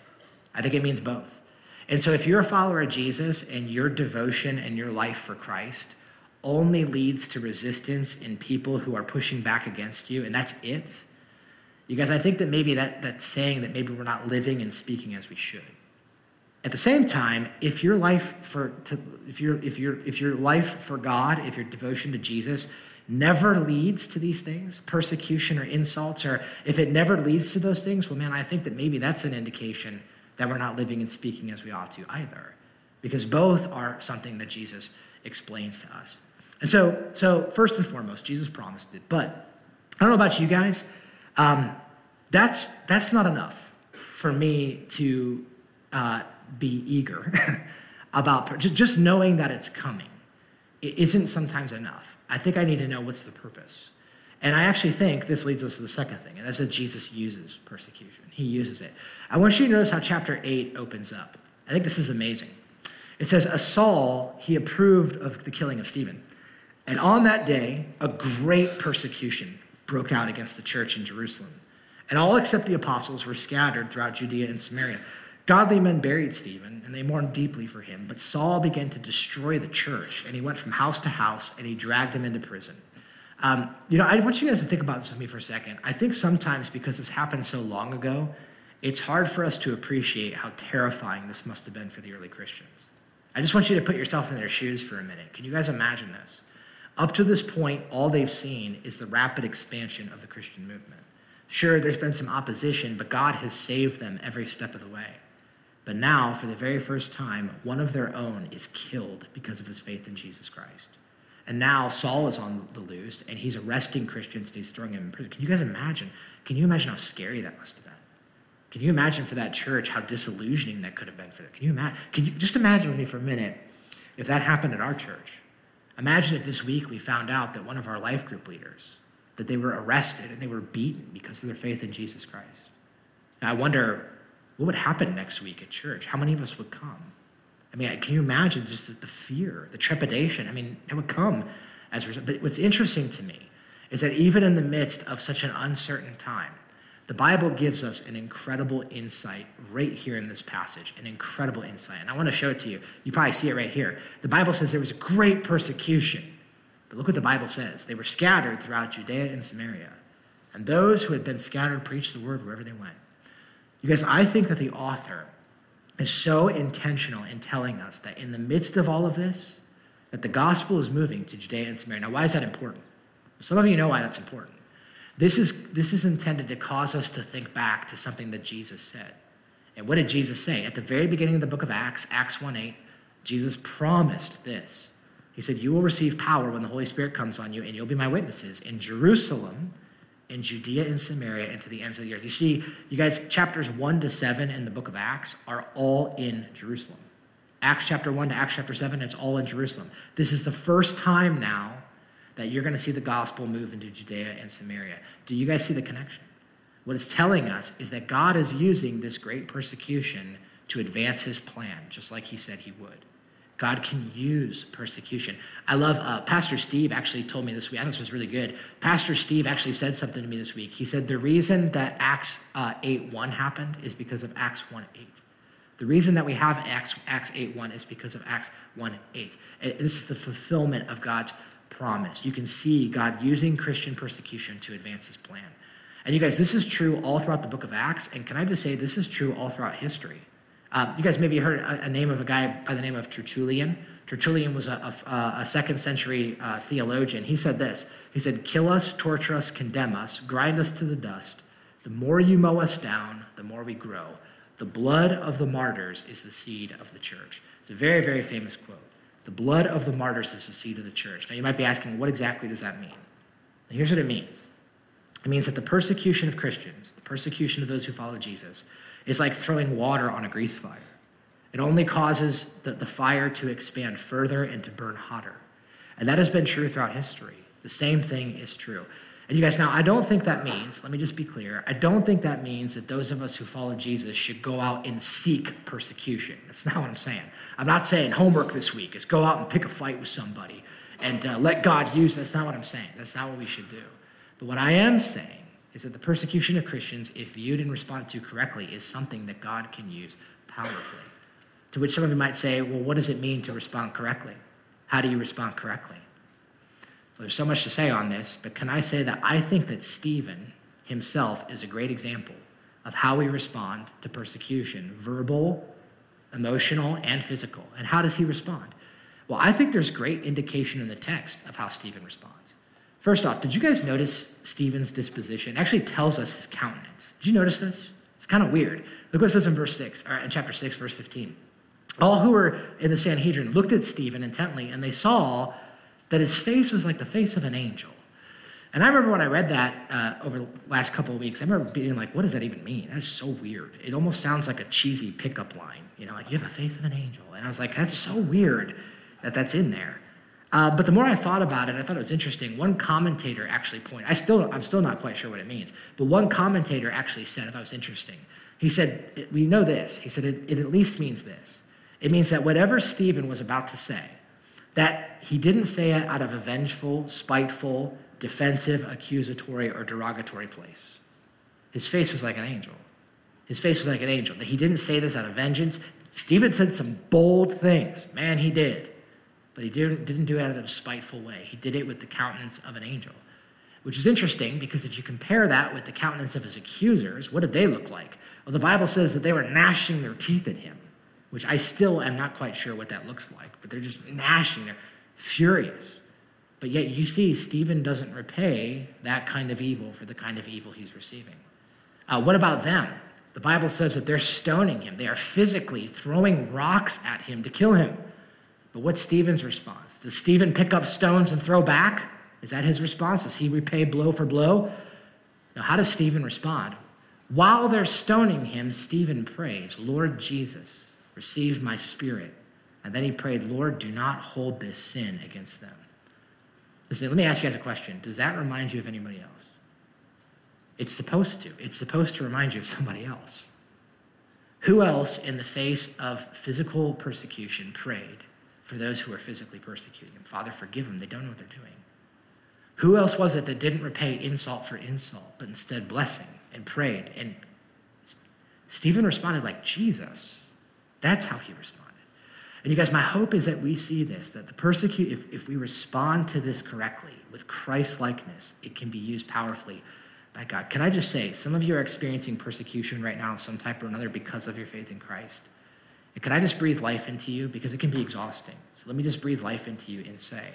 I think it means both. And so, if you're a follower of Jesus and your devotion and your life for Christ only leads to resistance in people who are pushing back against you, and that's it, you guys, I think that maybe that, that's saying that maybe we're not living and speaking as we should. At the same time, if your life for to, if your if your if your life for God, if your devotion to Jesus never leads to these things, persecution or insults, or if it never leads to those things, well, man, I think that maybe that's an indication that we're not living and speaking as we ought to either, because both are something that Jesus explains to us. And so, so first and foremost, Jesus promised it. But I don't know about you guys, um, that's that's not enough for me to uh, be eager about just knowing that it's coming isn't sometimes enough. I think I need to know what's the purpose. And I actually think this leads us to the second thing, and that's that Jesus uses persecution. He uses it. I want you to notice how chapter 8 opens up. I think this is amazing. It says, A Saul, he approved of the killing of Stephen. And on that day, a great persecution broke out against the church in Jerusalem. And all except the apostles were scattered throughout Judea and Samaria. Godly men buried Stephen, and they mourned deeply for him. But Saul began to destroy the church, and he went from house to house, and he dragged him into prison. Um, you know, I want you guys to think about this with me for a second. I think sometimes because this happened so long ago, it's hard for us to appreciate how terrifying this must have been for the early Christians. I just want you to put yourself in their shoes for a minute. Can you guys imagine this? Up to this point, all they've seen is the rapid expansion of the Christian movement. Sure, there's been some opposition, but God has saved them every step of the way. But now, for the very first time, one of their own is killed because of his faith in Jesus Christ. And now Saul is on the loose and he's arresting Christians and he's throwing them in prison. Can you guys imagine? Can you imagine how scary that must have been? Can you imagine for that church how disillusioning that could have been for them? Can you imagine? Can you just imagine with me for a minute if that happened at our church? Imagine if this week we found out that one of our life group leaders, that they were arrested and they were beaten because of their faith in Jesus Christ. And I wonder what would happen next week at church? How many of us would come? I mean, can you imagine just the, the fear, the trepidation? I mean, it would come as a result. But what's interesting to me is that even in the midst of such an uncertain time, the Bible gives us an incredible insight right here in this passage, an incredible insight. And I want to show it to you. You probably see it right here. The Bible says there was a great persecution. But look what the Bible says. They were scattered throughout Judea and Samaria. And those who had been scattered preached the word wherever they went. You guys, I think that the author is so intentional in telling us that in the midst of all of this, that the gospel is moving to Judea and Samaria. Now, why is that important? Some of you know why that's important. This is, this is intended to cause us to think back to something that Jesus said. And what did Jesus say? At the very beginning of the book of Acts, Acts 1 8, Jesus promised this. He said, You will receive power when the Holy Spirit comes on you, and you'll be my witnesses in Jerusalem, in Judea and Samaria, and to the ends of the earth. You see, you guys, chapters 1 to 7 in the book of Acts are all in Jerusalem. Acts chapter 1 to Acts chapter 7, it's all in Jerusalem. This is the first time now that you're going to see the gospel move into Judea and Samaria. Do you guys see the connection? What it's telling us is that God is using this great persecution to advance his plan, just like he said he would. God can use persecution. I love, uh, Pastor Steve actually told me this week, I thought this was really good. Pastor Steve actually said something to me this week. He said, The reason that Acts uh, 8 1 happened is because of Acts 1 8. The reason that we have Acts, Acts 8 1 is because of Acts 1 8. This is the fulfillment of God's promise. You can see God using Christian persecution to advance his plan. And you guys, this is true all throughout the book of Acts. And can I just say, this is true all throughout history. Um, you guys maybe heard a, a, name of a guy by the name of Tertullian. Tertullian was a, a, a second century uh, theologian. He said this He said, Kill us, torture us, condemn us, grind us to the dust. The more you mow us down, the more we grow. The blood of the martyrs is the seed of the church. It's a very, very famous quote. The blood of the martyrs is the seed of the church. Now, you might be asking, what exactly does that mean? here's what it means it means that the persecution of Christians, the persecution of those who follow Jesus, is like throwing water on a grease fire. It only causes the, the fire to expand further and to burn hotter. And that has been true throughout history. The same thing is true. And you guys, now, I don't think that means, let me just be clear, I don't think that means that those of us who follow Jesus should go out and seek persecution. That's not what I'm saying. I'm not saying homework this week is go out and pick a fight with somebody and uh, let God use. That's not what I'm saying. That's not what we should do. But what I am saying is that the persecution of Christians, if viewed and responded to correctly, is something that God can use powerfully. To which some of you might say, well, what does it mean to respond correctly? How do you respond correctly? Well, there's so much to say on this, but can I say that I think that Stephen himself is a great example of how we respond to persecution verbal, emotional, and physical. And how does he respond? Well, I think there's great indication in the text of how Stephen responds. First off, did you guys notice Stephen's disposition? It actually tells us his countenance. Did you notice this? It's kind of weird. Look what it says in verse 6, or in chapter 6, verse 15. All who were in the Sanhedrin looked at Stephen intently, and they saw that his face was like the face of an angel. And I remember when I read that uh, over the last couple of weeks, I remember being like, what does that even mean? That's so weird. It almost sounds like a cheesy pickup line, you know, like you have a face of an angel. And I was like, that's so weird that that's in there. Uh, but the more I thought about it, I thought it was interesting. One commentator actually pointed, I still, I'm still not quite sure what it means, but one commentator actually said, I thought it was interesting. He said, We know this. He said, it, it at least means this. It means that whatever Stephen was about to say, that he didn't say it out of a vengeful, spiteful, defensive, accusatory, or derogatory place. His face was like an angel. His face was like an angel. That he didn't say this out of vengeance. Stephen said some bold things. Man, he did. But he didn't, didn't do it of a spiteful way. He did it with the countenance of an angel, which is interesting because if you compare that with the countenance of his accusers, what did they look like? Well, the Bible says that they were gnashing their teeth at him, which I still am not quite sure what that looks like, but they're just gnashing, they're furious. But yet you see, Stephen doesn't repay that kind of evil for the kind of evil he's receiving. Uh, what about them? The Bible says that they're stoning him. They are physically throwing rocks at him to kill him. But what's Stephen's response? Does Stephen pick up stones and throw back? Is that his response? Does he repay blow for blow? Now, how does Stephen respond? While they're stoning him, Stephen prays, Lord Jesus, receive my spirit. And then he prayed, Lord, do not hold this sin against them. Listen, let me ask you guys a question. Does that remind you of anybody else? It's supposed to. It's supposed to remind you of somebody else. Who else, in the face of physical persecution, prayed for those who are physically persecuting him? Father, forgive them. They don't know what they're doing. Who else was it that didn't repay insult for insult, but instead blessing and prayed? And Stephen responded like Jesus. That's how he responded. And you guys, my hope is that we see this, that the persecute, if, if we respond to this correctly with Christ likeness, it can be used powerfully by God. Can I just say, some of you are experiencing persecution right now of some type or another because of your faith in Christ. Can I just breathe life into you? Because it can be exhausting. So let me just breathe life into you and say,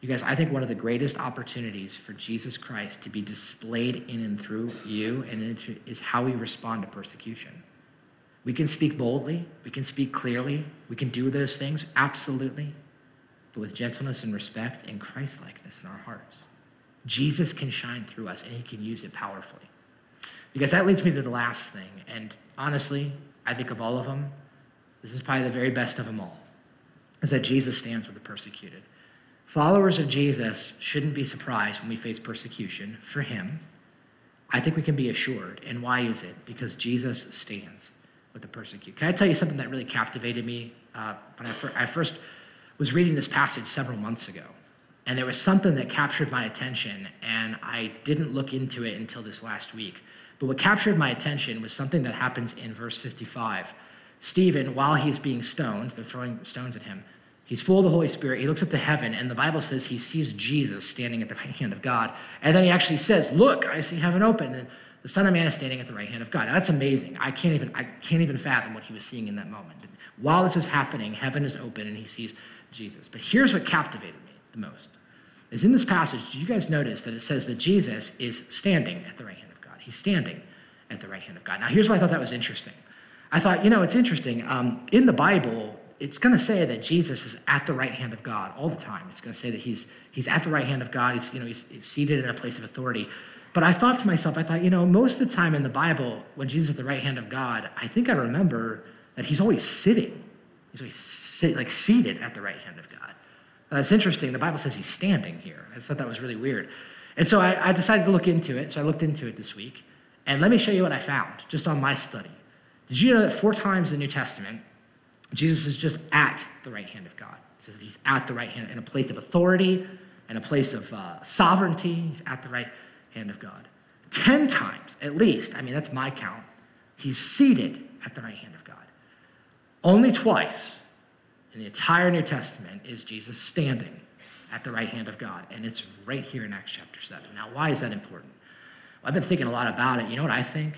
you guys, I think one of the greatest opportunities for Jesus Christ to be displayed in and through you and into, is how we respond to persecution. We can speak boldly, we can speak clearly, we can do those things, absolutely, but with gentleness and respect and Christ likeness in our hearts. Jesus can shine through us and he can use it powerfully. Because that leads me to the last thing. And honestly, I think of all of them, this is probably the very best of them all, is that Jesus stands with the persecuted. Followers of Jesus shouldn't be surprised when we face persecution for him. I think we can be assured. And why is it? Because Jesus stands with the persecuted. Can I tell you something that really captivated me uh, when I, fir- I first was reading this passage several months ago? And there was something that captured my attention, and I didn't look into it until this last week. But what captured my attention was something that happens in verse 55. Stephen, while he's being stoned, they're throwing stones at him, he's full of the Holy Spirit. He looks up to heaven, and the Bible says he sees Jesus standing at the right hand of God. And then he actually says, Look, I see heaven open, and the Son of Man is standing at the right hand of God. Now, that's amazing. I can't even, I can't even fathom what he was seeing in that moment. While this is happening, heaven is open, and he sees Jesus. But here's what captivated me the most is in this passage, did you guys notice that it says that Jesus is standing at the right hand of God? He's standing at the right hand of God. Now, here's why I thought that was interesting. I thought, you know, it's interesting. Um, in the Bible, it's going to say that Jesus is at the right hand of God all the time. It's going to say that he's he's at the right hand of God. He's you know he's, he's seated in a place of authority. But I thought to myself, I thought, you know, most of the time in the Bible, when Jesus is at the right hand of God, I think I remember that he's always sitting. He's always sit, like seated at the right hand of God. Uh, it's interesting. The Bible says he's standing here. I thought that was really weird. And so I, I, decided to look into it. So I looked into it this week. And let me show you what I found just on my study. Did you know that four times in the New Testament, Jesus is just at the right hand of God? It says he's at the right hand in a place of authority and a place of uh, sovereignty. He's at the right hand of God. Ten times, at least, I mean, that's my count, he's seated at the right hand of God. Only twice in the entire New Testament is Jesus standing at the right hand of God. And it's right here in Acts chapter 7. Now, why is that important? Well, I've been thinking a lot about it. You know what I think?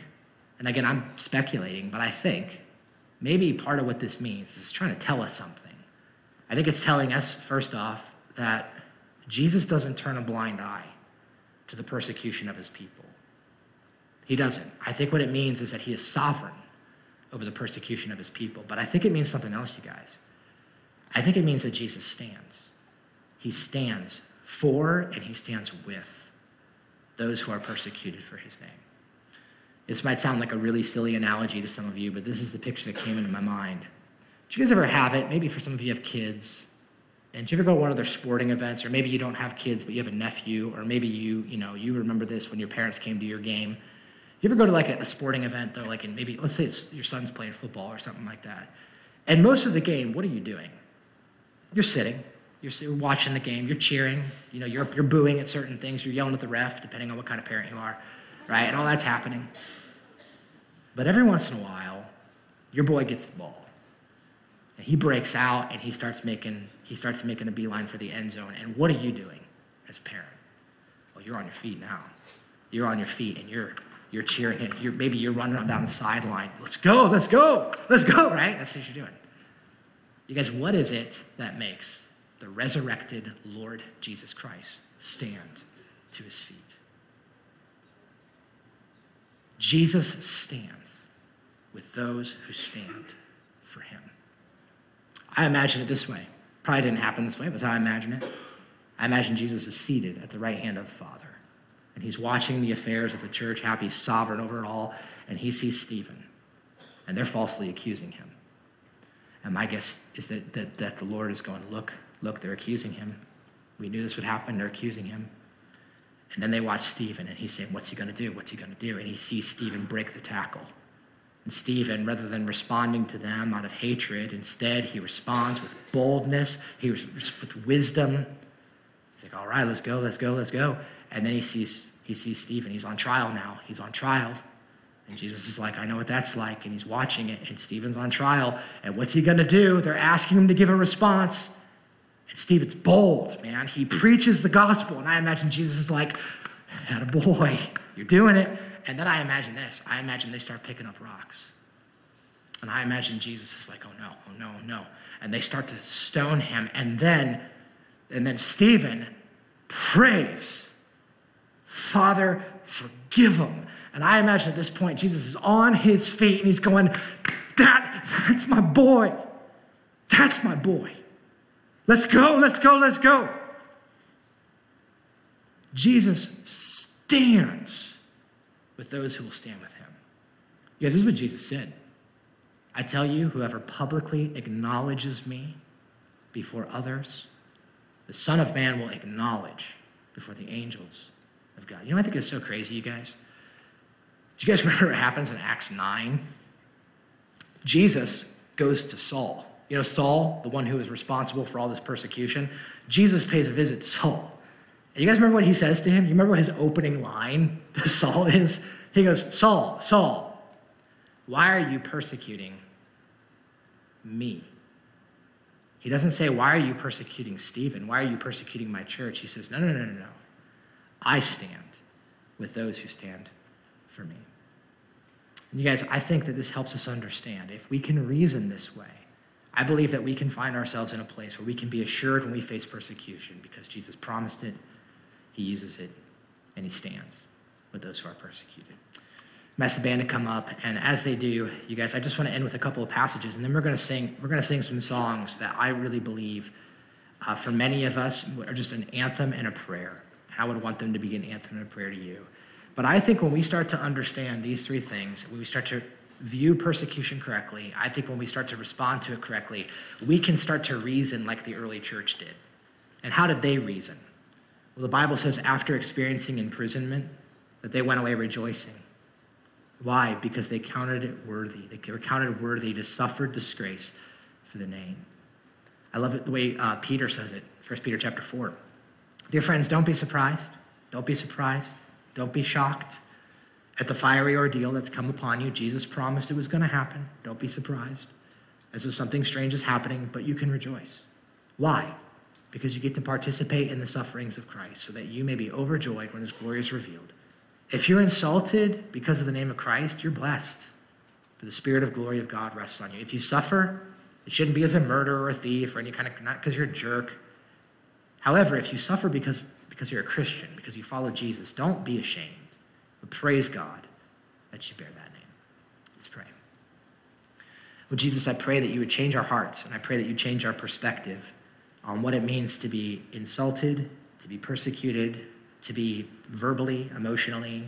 And again, I'm speculating, but I think maybe part of what this means is trying to tell us something. I think it's telling us, first off, that Jesus doesn't turn a blind eye to the persecution of his people. He doesn't. I think what it means is that he is sovereign over the persecution of his people. But I think it means something else, you guys. I think it means that Jesus stands. He stands for and he stands with those who are persecuted for his name. This might sound like a really silly analogy to some of you, but this is the picture that came into my mind. Do you guys ever have it? Maybe for some of you have kids. And do you ever go to one of their sporting events, or maybe you don't have kids, but you have a nephew, or maybe you, you know, you remember this when your parents came to your game. You ever go to like a, sporting event though, like in maybe let's say it's your son's playing football or something like that, and most of the game, what are you doing? You're sitting, you're watching the game, you're cheering, you know, you're, you're booing at certain things, you're yelling at the ref, depending on what kind of parent you are, right? And all that's happening. But every once in a while, your boy gets the ball. And he breaks out and he starts making he starts making a beeline for the end zone. And what are you doing as a parent? Well, you're on your feet now. You're on your feet and you're you're cheering him. You're, maybe you're running down the sideline. Let's go, let's go, let's go, right? That's what you're doing. You guys, what is it that makes the resurrected Lord Jesus Christ stand to his feet? Jesus stands with those who stand for him. I imagine it this way. Probably didn't happen this way, but I imagine it. I imagine Jesus is seated at the right hand of the Father, and he's watching the affairs of the church, happy, sovereign over it all, and he sees Stephen, and they're falsely accusing him. And my guess is that, that, that the Lord is going, Look, look, they're accusing him. We knew this would happen, they're accusing him. And then they watch Stephen, and he's saying, What's he going to do? What's he going to do? And he sees Stephen break the tackle. And Stephen, rather than responding to them out of hatred, instead he responds with boldness, he was with wisdom. He's like, all right, let's go, let's go, let's go. And then he sees he sees Stephen. He's on trial now. He's on trial. And Jesus is like, I know what that's like. And he's watching it. And Stephen's on trial. And what's he going to do? They're asking him to give a response. And Stephen's bold, man. He preaches the gospel. And I imagine Jesus is like, a boy, you're doing it. And then I imagine this I imagine they start picking up rocks. And I imagine Jesus is like, oh no, oh no, oh no. And they start to stone him. And then, and then Stephen prays, Father, forgive them. And I imagine at this point, Jesus is on his feet and he's going, that, that's my boy. That's my boy. Let's go, let's go, let's go. Jesus stands with those who will stand with him. You guys, this is what Jesus said. I tell you, whoever publicly acknowledges me before others, the Son of Man will acknowledge before the angels of God. You know, I think it's so crazy, you guys. Do you guys remember what happens in Acts 9? Jesus goes to Saul. You know, Saul, the one who is responsible for all this persecution, Jesus pays a visit to Saul. And you guys remember what he says to him? You remember what his opening line to Saul is? He goes, Saul, Saul, why are you persecuting me? He doesn't say, Why are you persecuting Stephen? Why are you persecuting my church? He says, No, no, no, no, no. I stand with those who stand for me. And you guys, I think that this helps us understand. If we can reason this way, I believe that we can find ourselves in a place where we can be assured when we face persecution because Jesus promised it he uses it and he stands with those who are persecuted. Mess the band to come up, and as they do, you guys, I just want to end with a couple of passages, and then we're going to sing. We're going to sing some songs that I really believe, uh, for many of us, are just an anthem and a prayer. I would want them to be an anthem and a prayer to you. But I think when we start to understand these three things, when we start to view persecution correctly, I think when we start to respond to it correctly, we can start to reason like the early church did. And how did they reason? Well, the Bible says after experiencing imprisonment, that they went away rejoicing. Why? Because they counted it worthy. They were counted worthy to suffer disgrace for the name. I love it the way uh, Peter says it, 1 Peter chapter 4. Dear friends, don't be surprised. Don't be surprised. Don't be shocked at the fiery ordeal that's come upon you. Jesus promised it was going to happen. Don't be surprised as if something strange is happening, but you can rejoice. Why? because you get to participate in the sufferings of Christ so that you may be overjoyed when his glory is revealed. If you're insulted because of the name of Christ, you're blessed. For the spirit of glory of God rests on you. If you suffer, it shouldn't be as a murderer or a thief or any kind of, not because you're a jerk. However, if you suffer because, because you're a Christian, because you follow Jesus, don't be ashamed, but praise God that you bear that name. Let's pray. Well, Jesus, I pray that you would change our hearts, and I pray that you change our perspective on what it means to be insulted, to be persecuted, to be verbally, emotionally,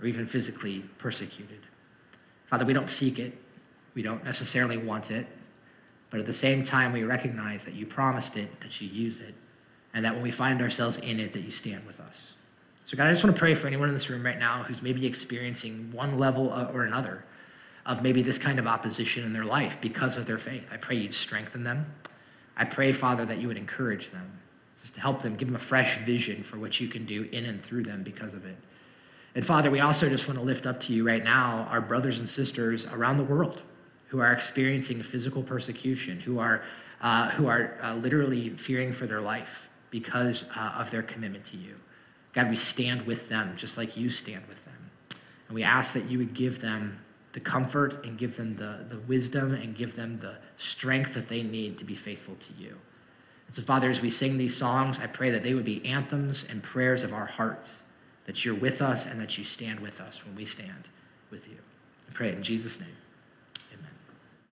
or even physically persecuted. Father, we don't seek it, we don't necessarily want it, But at the same time, we recognize that you promised it, that you use it, and that when we find ourselves in it, that you stand with us. So, God, I just want to pray for anyone in this room right now who's maybe experiencing one level or another of maybe this kind of opposition in their life because of their faith. I pray you'd strengthen them. I pray, Father, that you would encourage them, just to help them, give them a fresh vision for what you can do in and through them because of it. And Father, we also just want to lift up to you right now our brothers and sisters around the world who are experiencing physical persecution, who are, uh, who are uh, literally fearing for their life because uh, of their commitment to you. God, we stand with them just like you stand with them. And we ask that you would give them the comfort and give them the, the wisdom and give them the strength that they need to be faithful to you. And so, Father, as we sing these songs, I pray that they would be anthems and prayers of our hearts, that you're with us and that you stand with us when we stand with you. I pray in Jesus' name.